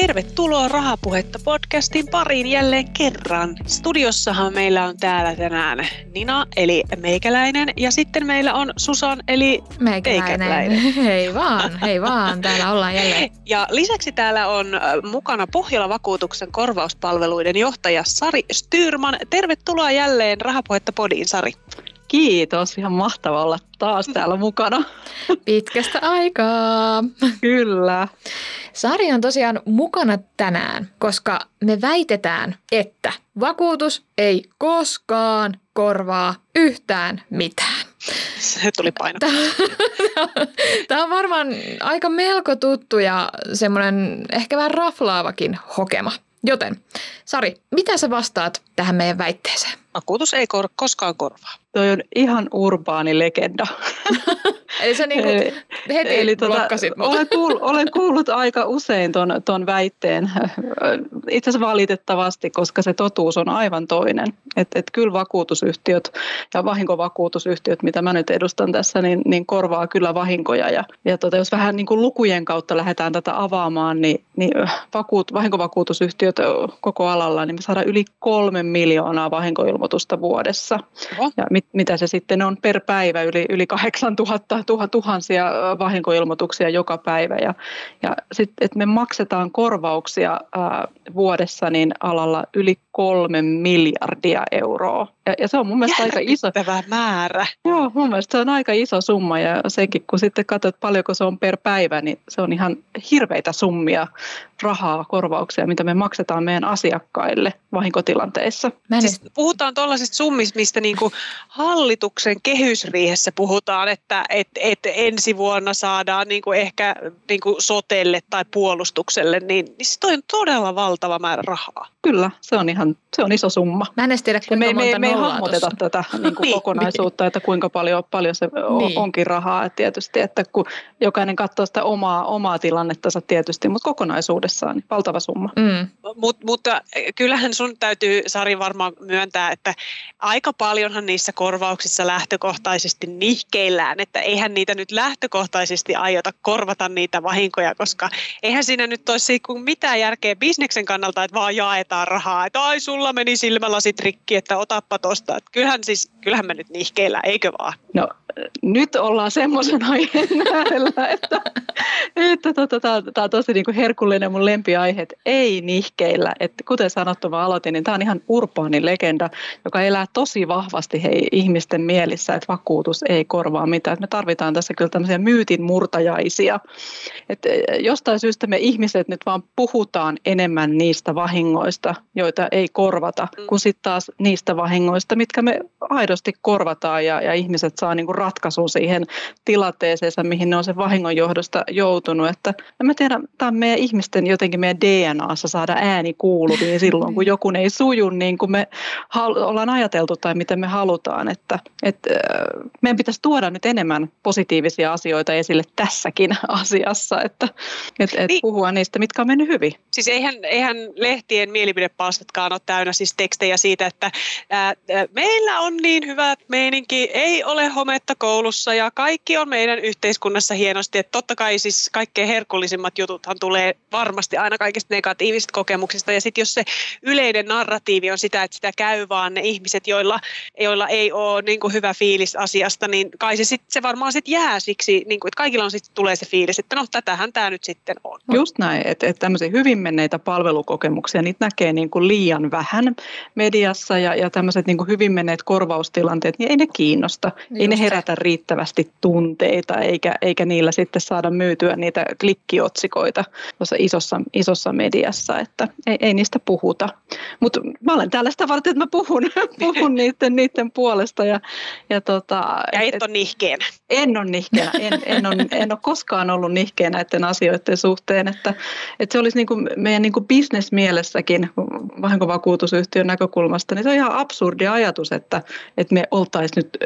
Tervetuloa Rahapuhetta podcastin pariin jälleen kerran. Studiossahan meillä on täällä tänään Nina eli meikäläinen ja sitten meillä on Susan eli meikäläinen. Hei vaan, hei vaan, täällä ollaan jälleen. Ja lisäksi täällä on mukana Pohjola-vakuutuksen korvauspalveluiden johtaja Sari Styrman. Tervetuloa jälleen Rahapuhetta podiin Sari. Kiitos, ihan mahtava olla taas täällä mukana. Pitkästä aikaa. Kyllä. Sari on tosiaan mukana tänään, koska me väitetään, että vakuutus ei koskaan korvaa yhtään mitään. Se tuli paino. Tämä on varmaan aika melko tuttu ja semmoinen ehkä vähän raflaavakin hokema. Joten, Sari, mitä sä vastaat tähän meidän väitteeseen? Vakuutus ei kor- koskaan korvaa. Toi on ihan urbaani legenda. Eli sä niinku heti Eli tota, olen, kuullut, olen kuullut aika usein ton, ton väitteen, itse asiassa valitettavasti, koska se totuus on aivan toinen. Että et kyllä vakuutusyhtiöt ja vahinkovakuutusyhtiöt, mitä mä nyt edustan tässä, niin, niin korvaa kyllä vahinkoja. Ja, ja tota, jos vähän niin kuin lukujen kautta lähdetään tätä avaamaan, niin, niin vakuut, vahinkovakuutusyhtiöt koko alalla, niin me saadaan yli kolme miljoonaa vahinkoilmoitusta vuodessa. Oho. Ja mit, mitä se sitten on per päivä, yli, yli 8000 tuhansia vahinkoilmoituksia joka päivä. Ja, ja sitten, että me maksetaan korvauksia ää, vuodessa niin alalla yli kolme miljardia euroa. Ja, ja se on mun mielestä aika iso. määrä. Joo, mun mielestä se on aika iso summa ja sekin, kun sitten katsot paljonko se on per päivä, niin se on ihan hirveitä summia rahaa, korvauksia, mitä me maksetaan meidän asiakkaille vahinkotilanteissa. Siis puhutaan tuollaisista summista, mistä niinku hallituksen kehysriihessä puhutaan, että et, et ensi vuonna saadaan niinku ehkä niinku sotelle tai puolustukselle, niin, niin se on todella valtava määrä rahaa. Kyllä, se on ihan se on iso summa. Mä en edes tiedä, kuinka me, monta me, me ei hahmoteta tuossa. tätä niin kuin niin, kokonaisuutta, että kuinka paljon, paljon se niin. onkin rahaa. Että tietysti, että kun jokainen katsoo sitä omaa, omaa tilannettansa tietysti, mutta kokonaisuudessaan niin valtava summa. Mm. Mut, mutta kyllähän sun täytyy, Sari, varmaan myöntää, että aika paljonhan niissä korvauksissa lähtökohtaisesti nihkeillään, että eihän niitä nyt lähtökohtaisesti aiota korvata niitä vahinkoja, koska eihän siinä nyt olisi mitään järkeä bisneksen kannalta, että vaan jaetaan rahaa, että ai sulla meni silmälasit rikki, että otappa tosta. Että kyllähän, siis, kyllähän me nyt nihkeillä, eikö vaan? No nyt ollaan semmoisen aiheen äärellä, että, että tota, tämä on tosi niin kuin herkullinen mun lempiaihe, että ei nihkeillä. Että kuten sanottu, mä aloitin, niin tämä on ihan urbaani legenda, joka elää tosi vahvasti hei, ihmisten mielissä, että vakuutus ei korvaa mitään. Että me tarvitaan tässä kyllä tämmöisiä myytin murtajaisia. Että jostain syystä me ihmiset nyt vaan puhutaan enemmän niistä vahingoista, joita ei korvata, kuin sitten taas niistä vahingoista, mitkä me aidosti korvataan ja, ja ihmiset saa niin kuin ratkaisun siihen tilanteeseen, mihin ne on sen vahingon johdosta joutunut. Että en mä tiedä, tämä on meidän ihmisten jotenkin meidän DNAssa saada ääni kuuluviin silloin, kun joku ei suju niin kuin me ollaan ajateltu tai miten me halutaan. Että, että meidän pitäisi tuoda nyt enemmän positiivisia asioita esille tässäkin asiassa, että, että, että niin. puhua niistä, mitkä on mennyt hyvin. Siis eihän, eihän lehtien mielipidepalstatkaan ole täynnä siis tekstejä siitä, että ää, meillä on niin hyvä meininki, ei ole hometta koulussa ja kaikki on meidän yhteiskunnassa hienosti. Että totta kai siis kaikkein herkullisimmat jututhan tulee varmasti aina kaikista negatiivisista kokemuksista. Ja sitten jos se yleinen narratiivi on sitä, että sitä käy vaan ne ihmiset, joilla, joilla ei ole niin kuin hyvä fiilis asiasta, niin kai se, sit, se varmaan sitten jää siksi, niin kuin, että kaikilla on sitten tulee se fiilis, että no tätähän tämä nyt sitten on. Just näin, että, että tämmöisiä hyvin menneitä palvelukokemuksia, niitä näkee niin kuin liian vähän mediassa ja, ja tämmöiset niin kuin hyvin menneet korvaustilanteet, niin ei ne kiinnosta. Just ei ne herätä riittävästi tunteita, eikä, eikä niillä sitten saada myytyä niitä klikkiotsikoita tuossa isossa, isossa mediassa, että ei, ei niistä puhuta. Mutta mä olen täällä sitä varten, että mä puhun, puhun niiden, niiden puolesta. Ja, ja, tota, ja et, et ole nihkeänä. En ole nihkeänä, en, en, ole, en ole koskaan ollut nihkeänä näiden asioiden suhteen, että, että se olisi niin kuin meidän niin kuin bisnesmielessäkin vahinkovakuutusyhtiön näkökulmasta, niin se on ihan absurdi ajatus, että, että me oltaisiin nyt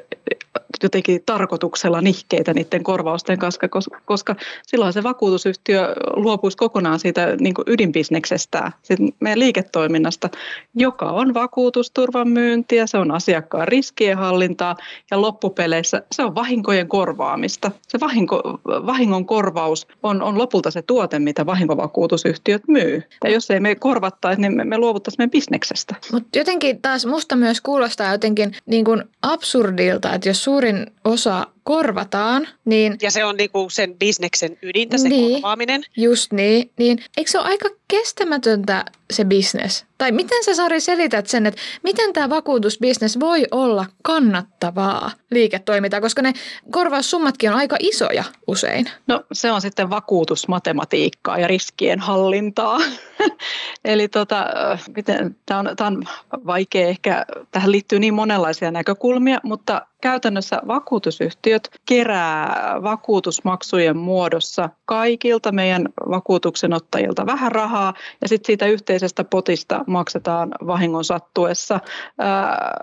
jotenkin tarkoituksella nihkeitä niiden korvausten kanssa, koska silloin se vakuutusyhtiö luopuisi kokonaan siitä niin ydinbisneksestä, meidän liiketoiminnasta, joka on vakuutusturvan myyntiä, se on asiakkaan riskienhallintaa ja loppupeleissä se on vahinkojen korvaamista. Se vahinko, vahingon korvaus on, on lopulta se tuote, mitä vahinkovakuutusyhtiöt myy. Ja jos ei me korvattaisi, niin me, me luovuttaisiin meidän bisneksestä. Mutta jotenkin taas musta myös kuulostaa jotenkin niin kuin absurdilta, että jos suurin osa korvataan, niin... Ja se on niinku sen bisneksen ydintä, se niin, korvaaminen. Just niin, niin eikö se ole aika kestämätöntä se bisnes? Tai miten sä Sari selität sen, että miten tämä vakuutusbisnes voi olla kannattavaa liiketoimintaa, koska ne korvaussummatkin on aika isoja usein. No se on sitten vakuutusmatematiikkaa ja riskien hallintaa. Eli tota, miten, tämä on, on vaikea ehkä, tähän liittyy niin monenlaisia näkökulmia, mutta käytännössä vakuutusyhtiöt kerää vakuutusmaksujen muodossa kaikilta meidän vakuutuksenottajilta vähän rahaa ja sitten siitä yhteisestä potista maksetaan vahingon sattuessa ää,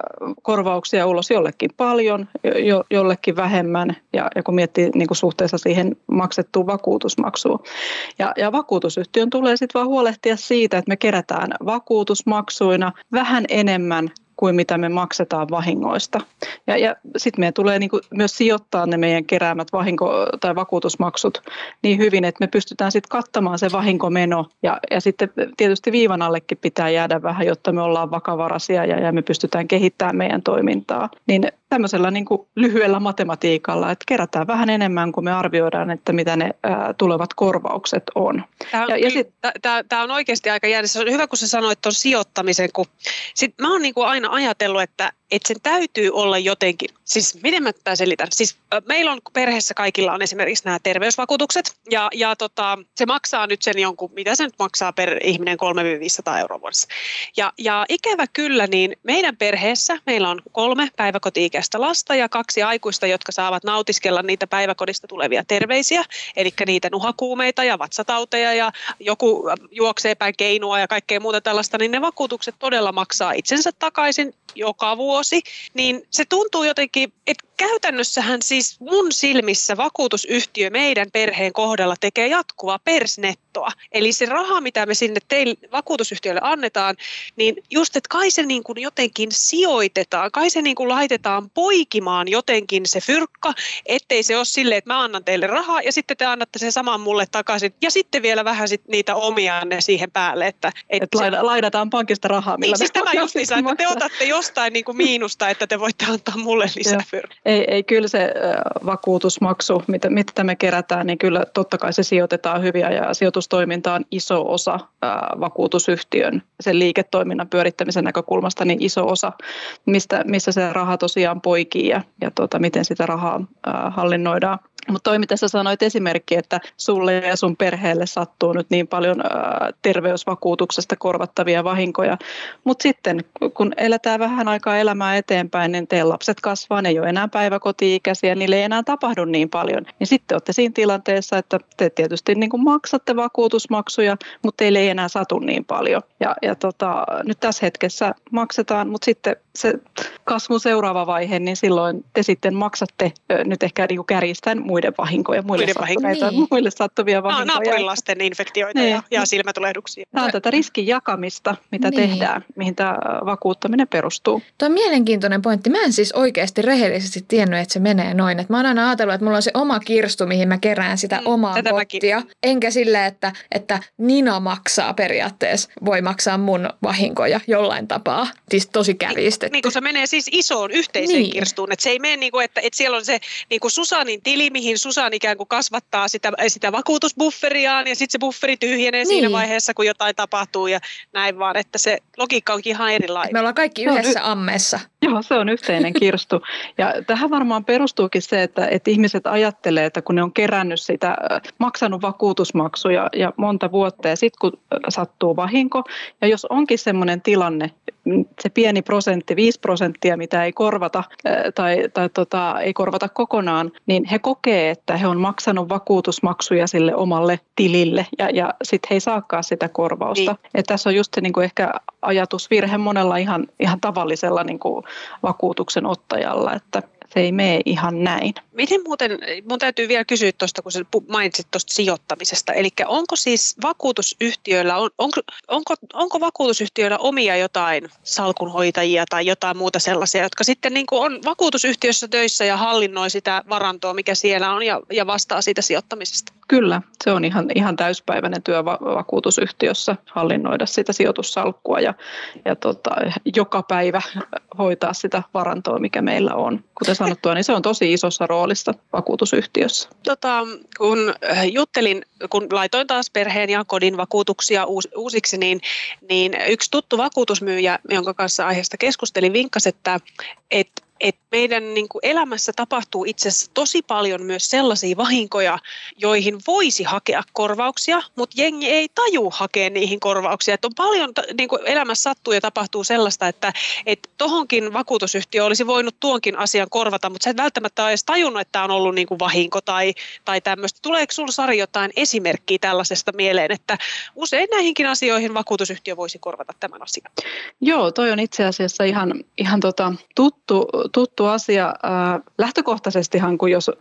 korvauksia ulos jollekin paljon, jo, jollekin vähemmän ja, ja kun miettii niin suhteessa siihen maksettuun vakuutusmaksuun. Ja, ja vakuutusyhtiön tulee sitten vaan huolehtia siitä, että me kerätään vakuutusmaksuina vähän enemmän kuin mitä me maksetaan vahingoista. Ja, ja sitten meidän tulee niin myös sijoittaa ne meidän keräämät vahinko- tai vakuutusmaksut niin hyvin, että me pystytään sitten kattamaan se vahinkomeno. Ja, ja sitten tietysti viivan allekin pitää jäädä vähän, jotta me ollaan vakavaraisia ja, ja me pystytään kehittämään meidän toimintaa. Niin tämmöisellä niin kuin lyhyellä matematiikalla, että kerätään vähän enemmän kuin me arvioidaan, että mitä ne ää, tulevat korvaukset on. Tämä on, ja, ja sit, tämä on oikeasti aika jännä. Se on hyvä, kun sä sanoit tuon sijoittamisen, kun sit mä oon niin kuin aina ajatellut, että että sen täytyy olla jotenkin, siis miten mä tätä selitän, siis meillä on perheessä kaikilla on esimerkiksi nämä terveysvakuutukset ja, ja tota, se maksaa nyt sen jonkun, mitä se nyt maksaa per ihminen 300 euroa vuodessa. Ja, ja ikävä kyllä, niin meidän perheessä meillä on kolme päiväkoti-ikäistä lasta ja kaksi aikuista, jotka saavat nautiskella niitä päiväkodista tulevia terveisiä, eli niitä nuhakuumeita ja vatsatauteja ja joku juoksee päin keinua ja kaikkea muuta tällaista, niin ne vakuutukset todella maksaa itsensä takaisin joka vuosi, niin se tuntuu jotenkin, että käytännössähän siis mun silmissä vakuutusyhtiö meidän perheen kohdalla tekee jatkuvaa persnettoa. Eli se raha, mitä me sinne teille vakuutusyhtiölle annetaan, niin just, että kai se niin kuin jotenkin sijoitetaan, kai se niin kuin laitetaan poikimaan jotenkin se fyrkka, ettei se ole silleen, että mä annan teille rahaa ja sitten te annatte sen saman mulle takaisin ja sitten vielä vähän sit niitä omianne siihen päälle. Että, et Et se... laidataan pankista rahaa, millä niin, siis tämä justiinsa, että te otatte jostain niin kuin miinusta, että te voitte antaa mulle lisää fyrkkaa. Ei, ei kyllä se vakuutusmaksu, mitä, mitä me kerätään, niin kyllä totta kai se sijoitetaan hyviä ja sijoitustoiminta on iso osa vakuutusyhtiön sen liiketoiminnan pyörittämisen näkökulmasta, niin iso osa, mistä, missä se raha tosiaan poikii ja, ja tota, miten sitä rahaa hallinnoidaan. Mutta toi, mitä sä sanoit esimerkki, että sulle ja sun perheelle sattuu nyt niin paljon ää, terveysvakuutuksesta korvattavia vahinkoja. Mutta sitten, kun eletään vähän aikaa elämää eteenpäin, niin teidän lapset kasvaa, ne ei ole enää päiväkoti-ikäisiä, niille ei enää tapahdu niin paljon. Niin sitten olette siinä tilanteessa, että te tietysti niin maksatte vakuutusmaksuja, mutta teille ei enää satu niin paljon. Ja, ja tota, nyt tässä hetkessä maksetaan, mutta sitten se kasvun seuraava vaihe, niin silloin te sitten maksatte nyt ehkä niin kärjistän muiden vahinkoja, muille, muiden vahinkoja. Niin. muille sattuvia vahinkoja. No, naapurilasten infektioita niin. ja, ja silmätulehduksia. Tämä on tätä riskin jakamista, mitä niin. tehdään, mihin tämä vakuuttaminen perustuu. Tuo on mielenkiintoinen pointti. Mä en siis oikeasti rehellisesti tiennyt, että se menee noin. Et mä oon aina ajatellut, että mulla on se oma kirstu, mihin mä kerään sitä mm, omaa pottia. Mäkin. Enkä sille, että, että Nina maksaa periaatteessa, voi maksaa mun vahinkoja jollain tapaa. Siis tosi kärjistetty. Niin, niin kun se menee siis isoon yhteiseen niin. kirstuun. Että se ei mene niin kuin, että, että siellä on se niin kuin Susanin tili, mihin Susan ikään kuin kasvattaa sitä, sitä vakuutusbufferiaan ja sitten se bufferi tyhjenee niin. siinä vaiheessa, kun jotain tapahtuu ja näin vaan, että se logiikka onkin ihan erilainen. Me ollaan kaikki yhdessä y- ammessa. Joo, se on yhteinen kirstu. Ja tähän varmaan perustuukin se, että, että ihmiset ajattelee, että kun ne on kerännyt sitä, maksanut vakuutusmaksuja ja monta vuotta ja sitten kun sattuu vahinko ja jos onkin sellainen tilanne, se pieni prosentti, 5 prosenttia, mitä ei korvata tai, tai tota, ei korvata kokonaan, niin he kokee, että he on maksanut vakuutusmaksuja sille omalle tilille ja, ja sitten he ei saakaan sitä korvausta. Niin. Et tässä on just se niin kuin ehkä ajatusvirhe monella ihan, ihan tavallisella niin kuin vakuutuksen ottajalla, että se ei mene ihan näin. Miten muuten, mun täytyy vielä kysyä tuosta, kun sä mainitsit tuosta sijoittamisesta, eli onko siis vakuutusyhtiöillä, on, onko, onko, onko vakuutusyhtiöillä omia jotain salkunhoitajia tai jotain muuta sellaisia, jotka sitten niin on vakuutusyhtiössä töissä ja hallinnoi sitä varantoa, mikä siellä on ja, ja vastaa siitä sijoittamisesta? Kyllä, se on ihan, ihan täyspäiväinen työ vakuutusyhtiössä hallinnoida sitä sijoitussalkkua ja, ja tota, joka päivä hoitaa sitä varantoa, mikä meillä on. Kuten sanottua, niin se on tosi isossa roolissa vakuutusyhtiössä. Tota, kun äh, juttelin, kun laitoin taas perheen ja kodin vakuutuksia uusiksi, niin, niin yksi tuttu vakuutusmyyjä, jonka kanssa aiheesta keskustelin, vinkkasi, että, että että meidän niin kuin elämässä tapahtuu itse asiassa tosi paljon myös sellaisia vahinkoja, joihin voisi hakea korvauksia, mutta jengi ei taju hakea niihin korvauksia. Et on paljon niin kuin elämässä sattuu ja tapahtuu sellaista, että et tohonkin vakuutusyhtiö olisi voinut tuonkin asian korvata, mutta sä et välttämättä ole edes tajunnut, että tämä on ollut niin kuin vahinko tai, tai tämmöistä. Tuleeko sinulla Sari jotain esimerkkiä tällaisesta mieleen, että usein näihinkin asioihin vakuutusyhtiö voisi korvata tämän asian? Joo, toi on itse asiassa ihan, ihan tota, tuttu, tuttu asia. Lähtökohtaisestihan, kun jos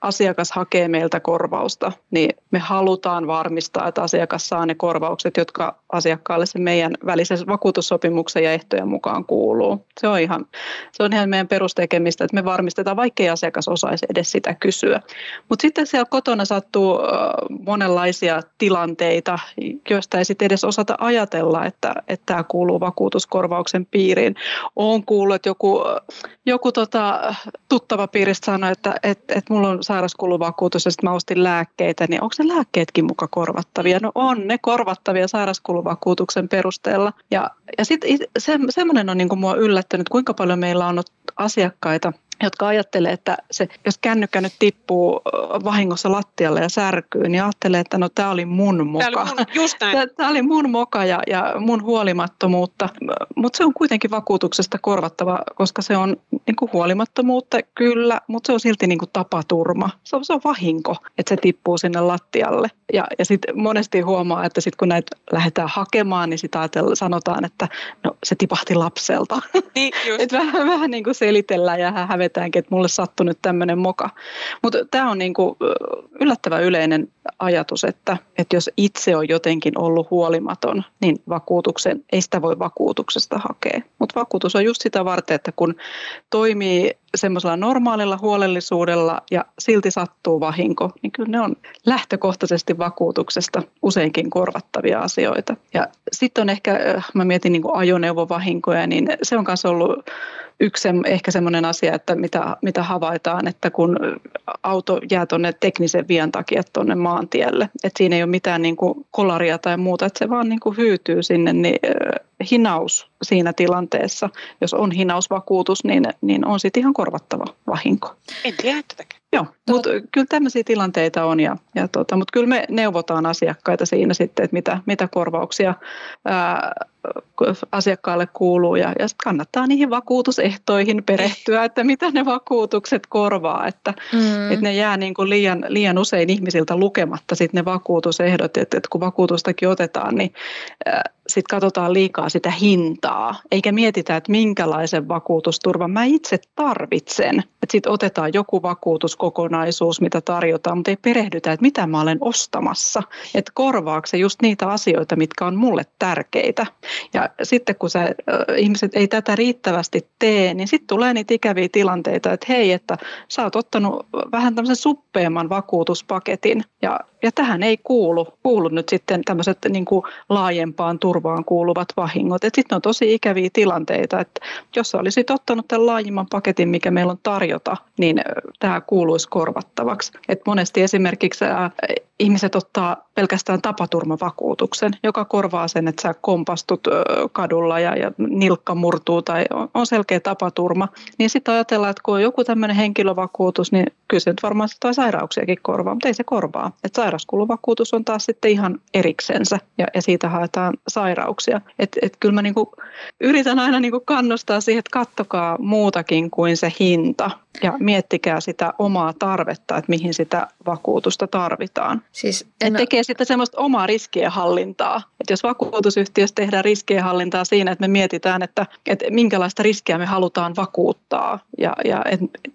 asiakas hakee meiltä korvausta, niin me halutaan varmistaa, että asiakas saa ne korvaukset, jotka asiakkaalle se meidän välisen vakuutussopimuksen ja ehtojen mukaan kuuluu. Se on ihan, se on ihan meidän perustekemistä, että me varmistetaan, vaikkei asiakas osaisi edes sitä kysyä. Mutta sitten siellä kotona sattuu monenlaisia tilanteita, joista ei sitten edes osata ajatella, että, että tämä kuuluu vakuutuskorvauksen piiriin. Olen kuullut, että joku, joku tota, tuttava piiristä sanoi, että et, et mulla on sairauskuluvakuutus ja sitten mä ostin lääkkeitä, niin onko ne lääkkeetkin muka korvattavia? No on ne korvattavia sairauskuluvakuutuksen perusteella. Ja, ja sitten se, semmoinen on niin kuin mua yllättänyt, kuinka paljon meillä on asiakkaita, jotka ajattelee, että se, jos kännykkä nyt tippuu vahingossa lattialle ja särkyy, niin ajattelee, että no tämä oli mun moka. Tämä oli mun, just näin. Tämä oli mun moka ja, ja mun huolimattomuutta, mutta se on kuitenkin vakuutuksesta korvattava, koska se on niin kuin huolimattomuutta kyllä, mutta se on silti niin kuin tapaturma. Se on, se on vahinko, että se tippuu sinne lattialle. Ja, ja sitten monesti huomaa, että sit kun näitä lähdetään hakemaan, niin sitä sanotaan, että no, se tipahti lapselta. Niin, Et vähän, vähän niin kuin selitellään ja hävetäänkin, että mulle sattui nyt tämmöinen moka. Mutta tämä on niin kuin yllättävän yleinen ajatus, että, että jos itse on jotenkin ollut huolimaton, niin vakuutuksen, ei sitä voi vakuutuksesta hakea. Mutta vakuutus on just sitä varten, että kun toimii semmoisella normaalilla huolellisuudella ja silti sattuu vahinko, niin kyllä ne on lähtökohtaisesti vakuutuksesta useinkin korvattavia asioita. Ja sitten on ehkä, äh, mä mietin niin ajoneuvovahinkoja, niin se on myös ollut yksi ehkä semmoinen asia, että mitä, mitä havaitaan, että kun auto jää tuonne teknisen vian takia tuonne maantielle, että siinä ei ole mitään niin kuin kolaria tai muuta, että se vaan niin kuin hyytyy sinne, niin hinaus siinä tilanteessa, jos on hinausvakuutus, niin, niin on sitten ihan korvattava vahinko. En tiedä tätäkään. Joo, mutta kyllä tämmöisiä tilanteita on, ja, ja tota, mutta kyllä me neuvotaan asiakkaita siinä sitten, että mitä, mitä korvauksia ää, asiakkaalle kuuluu, ja, ja kannattaa niihin vakuutusehtoihin perehtyä, että mitä ne vakuutukset korvaa, että, mm. että ne jää niin kuin liian, liian usein ihmisiltä lukematta sitten ne vakuutusehdot, että, että kun vakuutustakin otetaan, niin sitten katsotaan liikaa sitä hintaa, eikä mietitä, että minkälaisen vakuutusturvan mä itse tarvitsen. Että sitten otetaan joku vakuutuskokonaisuus, mitä tarjotaan, mutta ei perehdytä, että mitä mä olen ostamassa. Että korvaako se just niitä asioita, mitkä on mulle tärkeitä. Ja sitten kun sä, ihmiset ei tätä riittävästi tee, niin sitten tulee niitä ikäviä tilanteita, että hei, että sä oot ottanut vähän tämmöisen suppeamman vakuutuspaketin. Ja, ja tähän ei kuulu, kuulu nyt sitten tämmöiset niin kuin laajempaan turvaan kuuluvat vahingot. Sitten on tosi ikäviä tilanteita, että jos olisit ottanut tämän laajimman paketin, mikä meillä on tarjota, niin tämä kuuluisi korvattavaksi. Et monesti esimerkiksi ihmiset ottaa pelkästään tapaturmavakuutuksen, joka korvaa sen, että sä kompastut kadulla ja, ja nilkka murtuu tai on selkeä tapaturma. Niin sitten ajatellaan, että kun on joku tämmöinen henkilövakuutus, niin kyllä se nyt varmaan sitä sairauksiakin korvaa, mutta ei se korvaa. Et sairauskuluvakuutus on taas sitten ihan eriksensä ja, ja siitä haetaan sairauksia. Et, et kyllä mä niinku yritän aina niinku kannustaa siihen, että kattokaa muutakin kuin se hinta. Ja miettikää sitä omaa tarvetta, että mihin sitä vakuutusta tarvitaan. Siis en... tekee sitten semmoista omaa riskienhallintaa. Että jos vakuutusyhtiössä tehdään riskienhallintaa siinä, että me mietitään, että, että minkälaista riskiä me halutaan vakuuttaa. Ja, ja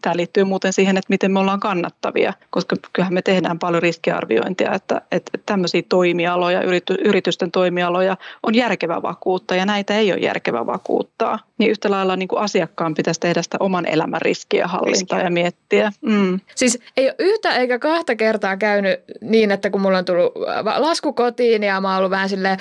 tämä liittyy muuten siihen, että miten me ollaan kannattavia, koska kyllähän me tehdään paljon riskiarviointia, että, että tämmöisiä toimialoja, yrity, yritysten toimialoja on järkevä vakuuttaa ja näitä ei ole järkevä vakuuttaa. Niin yhtä lailla niin kuin asiakkaan pitäisi tehdä sitä oman elämän riskiä hallintaa ja miettiä. Mm. Siis ei ole yhtä eikä kahta kertaa käynyt niin, että kun mulla on tullut lasku kotiin ja mä oon ollut vähän silleen,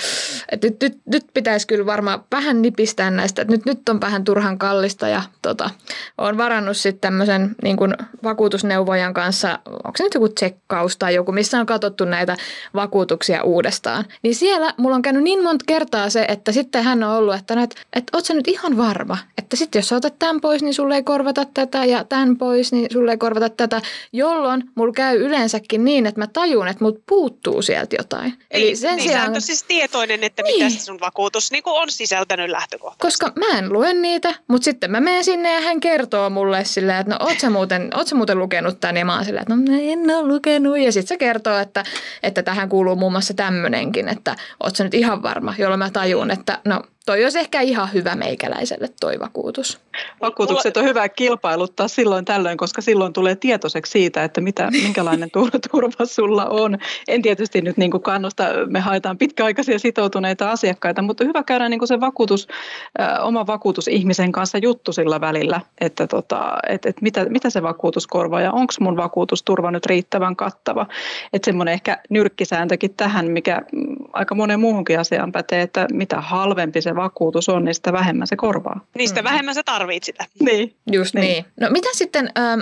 että nyt, nyt, nyt pitäisi kyllä varmaan vähän nipistää näistä, että nyt, nyt on vähän turhan kallista ja tota, oon varannut sitten tämmöisen niin kuin vakuutusneuvojan kanssa, onko se nyt joku tsekkaus tai joku, missä on katsottu näitä vakuutuksia uudestaan. Niin siellä mulla on käynyt niin monta kertaa se, että sitten hän on ollut, että, että, että oot sä nyt ihan varma, että sitten jos sä otat tämän pois, niin sulle ei korvata tätä ja tämän pois, niin sulle ei korvata tätä, jolloin mulla käy yleensäkin niin, että mä tajun, että mut puuttuu sieltä jotain. Niin, Eli sen niin, sijaan... Sä siis tietoinen, että niin. mitä sun vakuutus niin on sisältänyt lähtökohtaisesti. Koska mä en lue niitä, mutta sitten mä menen sinne ja hän kertoo mulle silleen, että no oot sä muuten, oot sä muuten lukenut tämän? Ja mä oon silleen, että no en ole lukenut. Ja sitten se kertoo, että, että tähän kuuluu muun muassa tämmöinenkin, että oot sä nyt ihan varma, jolloin mä tajun, että no toi olisi ehkä ihan hyvä meikäläiselle toi vakuutus. Vakuutukset on hyvä kilpailuttaa silloin tällöin, koska silloin tulee tietoiseksi siitä, että mitä, minkälainen turva sulla on. En tietysti nyt niin kuin kannusta, me haetaan pitkäaikaisia sitoutuneita asiakkaita, mutta hyvä käydä niin kuin se vakuutus, oma vakuutus ihmisen kanssa juttu sillä välillä, että tota, et, et mitä, mitä se vakuutus korvaa ja onko mun vakuutusturva nyt riittävän kattava. Että semmoinen ehkä nyrkkisääntökin tähän, mikä mm, aika monen muuhunkin asiaan pätee, että mitä halvempi se vakuutus on, niin sitä vähemmän se korvaa. Niistä mm. vähemmän sä tarvit sitä. Niin. Just niin. niin. No mitä sitten, ähm,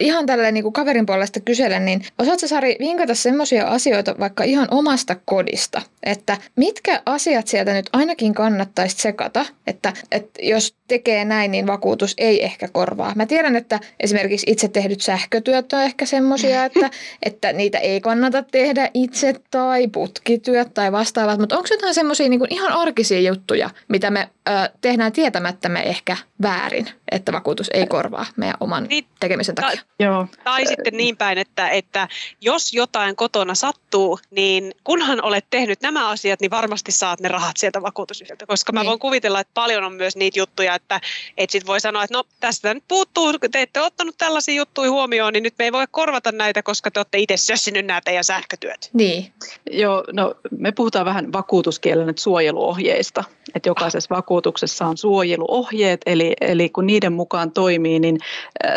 ihan tällä niin kuin kaverin puolesta kyselen, niin osaatko Sari vinkata semmoisia asioita vaikka ihan omasta kodista, että mitkä asiat sieltä nyt ainakin kannattaisi sekata, että, että jos tekee näin, niin vakuutus ei ehkä korvaa. Mä tiedän, että esimerkiksi itse tehdyt sähkötyöt on ehkä semmoisia, että, että niitä ei kannata tehdä itse tai putkityöt tai vastaavat, mutta onko jotain semmoisia niin ihan arkisia juttuja, mitä me ö, tehdään tietämättämme ehkä väärin, että vakuutus ei korvaa meidän oman niin, tekemisen takia? Tai, joo. tai sitten niin päin, että, että jos jotain kotona sattuu, niin kunhan olet tehnyt nämä asiat, niin varmasti saat ne rahat sieltä vakuutusyhtiöltä, koska niin. mä voin kuvitella, että paljon on myös niitä juttuja, että et sit voi sanoa, että no tästä nyt puuttuu, te ette ottanut tällaisia juttuja huomioon, niin nyt me ei voi korvata näitä, koska te olette itse sössinyt nämä teidän sähkötyöt. Niin. Joo, no me puhutaan vähän vakuutuskielen nyt suojeluohjeista, että jokaisessa vakuutuksessa on suojeluohjeet, eli, eli kun niiden mukaan toimii, niin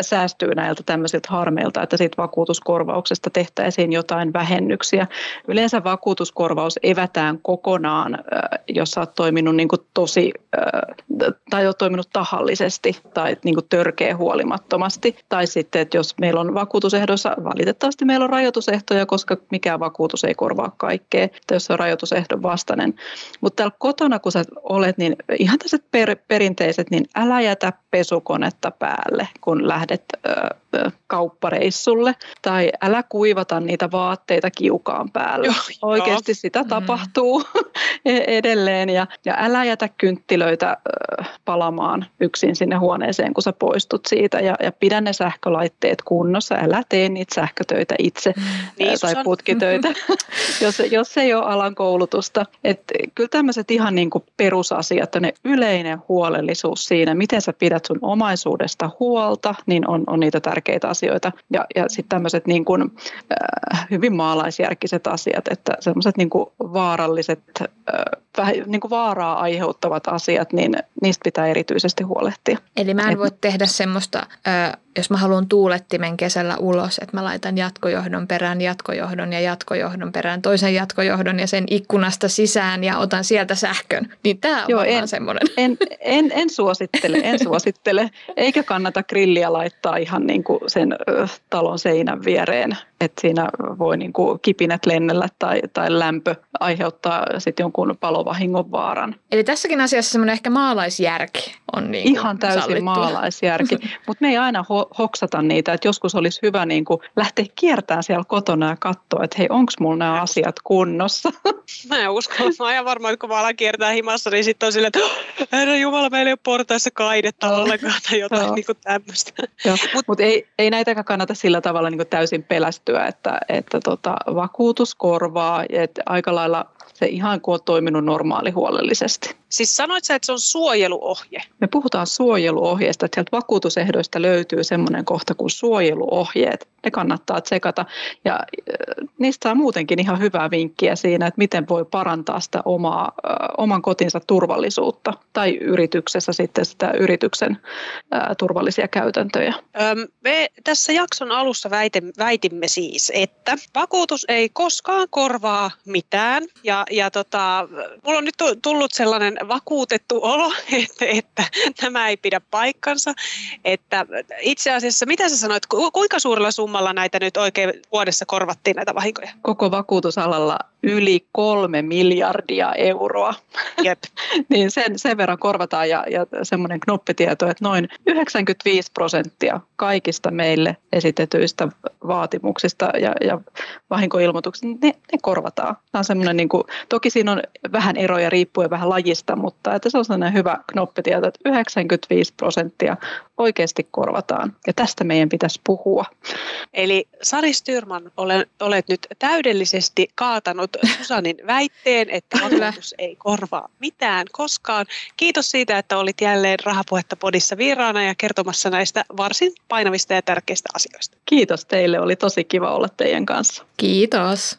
säästyy näiltä tämmöisiltä harmeilta, että siitä vakuutuskorvauksesta tehtäisiin jotain vähennyksiä. Yleensä vakuutuskorvaus evätään kokonaan, jos oot toiminut niin kuin tosi tai oot toiminut tahallisesti tai niin kuin törkeä huolimattomasti. Tai sitten, että jos meillä on vakuutusehdossa, valitettavasti meillä on rajoitusehtoja, koska mikään vakuutus ei korvaa kaikkea, tai jos se on rajoitusehdon vastainen. Mutta täällä kotona, kun sä olet, niin ihan tässä per, perinteiset, niin älä jätä pesukonetta päälle, kun lähdet ö, ö, kauppareissulle. Tai älä kuivata niitä vaatteita kiukaan päälle. Joo, Oikeasti joo. sitä mm. tapahtuu edelleen. Ja, ja älä jätä kynttilöitä ö, palamaan yksin sinne huoneeseen, kun sä poistut siitä. Ja, ja pidä ne sähkölaitteet kunnossa. Älä tee niitä sähkötöitä itse mm. niin, tai putkitöitä, jos, jos ei ole alan koulutusta. Et, kyllä tämmöiset ihan niin kuin perusasiat, ne yleinen huolellisuus siinä, miten sä pidät sun omaisuudesta huolta, niin on, on niitä tärkeitä asioita. Ja, ja sitten tämmöiset niin kuin, äh, hyvin maalaisjärkiset asiat, että semmoiset niin vaaralliset, äh, vähän niin kuin vaaraa aiheuttavat asiat, niin niistä pitää erityisesti huolehtia. Eli mä en voi tehdä semmoista äh, jos mä haluan tuulettimen kesällä ulos, että mä laitan jatkojohdon perään jatkojohdon ja jatkojohdon perään toisen jatkojohdon ja sen ikkunasta sisään ja otan sieltä sähkön, niin tämä on Joo, en, semmoinen. En, en, en, suosittele, en suosittele, eikä kannata grilliä laittaa ihan niin kuin sen talon seinän viereen, että siinä voi niin kuin kipinät lennellä tai, tai lämpö aiheuttaa sitten jonkun palovahingon vaaran. Eli tässäkin asiassa semmoinen ehkä maalaisjärki on niin Ihan täysin sallittua. maalaisjärki, mutta me ei aina ho- hoksata niitä, että joskus olisi hyvä niin kuin lähteä kiertämään siellä kotona ja katsoa, että hei, onko mulla nämä asiat kunnossa? Mä en usko, mä ajan varmaan, että kun mä alan kiertää himassa, niin sitten on silleen, että herra Jumala, meillä ei ole portaissa kaidetta ollenkaan tai jotain niin kuin tämmöistä. Mutta Mut ei, ei näitäkään kannata sillä tavalla niin kuin täysin pelästyä, että, että tota, vakuutus korvaa, että aika lailla se ihan kuin on toiminut normaali huolellisesti. Siis sanoit sä, että se on suojeluohje? Me puhutaan suojeluohjeesta, että sieltä vakuutusehdoista löytyy semmoinen kohta kuin suojeluohjeet. Ne kannattaa tsekata ja äh, niistä saa muutenkin ihan hyvää vinkkiä siinä, että miten voi parantaa sitä omaa, äh, oman kotinsa turvallisuutta tai yrityksessä sitten sitä yrityksen äh, turvallisia käytäntöjä. me tässä jakson alussa väitimme siis, että vakuutus ei koskaan korvaa mitään ja, ja tota, mulla on nyt tullut sellainen vakuutettu olo, että, että tämä ei pidä paikkansa. Että itse asiassa, mitä sä sanoit, kuinka suurella summalla näitä nyt oikein vuodessa korvattiin näitä vahinkoja? Koko vakuutusalalla yli kolme miljardia euroa. Jep. niin sen, sen verran korvataan ja, ja semmoinen knoppitieto, että noin 95 prosenttia kaikista meille esitetyistä vaatimuksista ja, ja vahinkoilmoituksista, ne, ne korvataan. Tämä on semmoinen, niin kuin, toki siinä on vähän eroja riippuen vähän lajista, mutta että se on sellainen hyvä knoppitieto, että 95 prosenttia oikeasti korvataan. Ja tästä meidän pitäisi puhua. Eli Sari Styrman, olet nyt täydellisesti kaatanut Susanin väitteen, että vakuutus ei korvaa mitään koskaan. Kiitos siitä, että olit jälleen Rahapuhetta podissa vieraana ja kertomassa näistä varsin painavista ja tärkeistä asioista. Kiitos teille, oli tosi kiva olla teidän kanssa. Kiitos.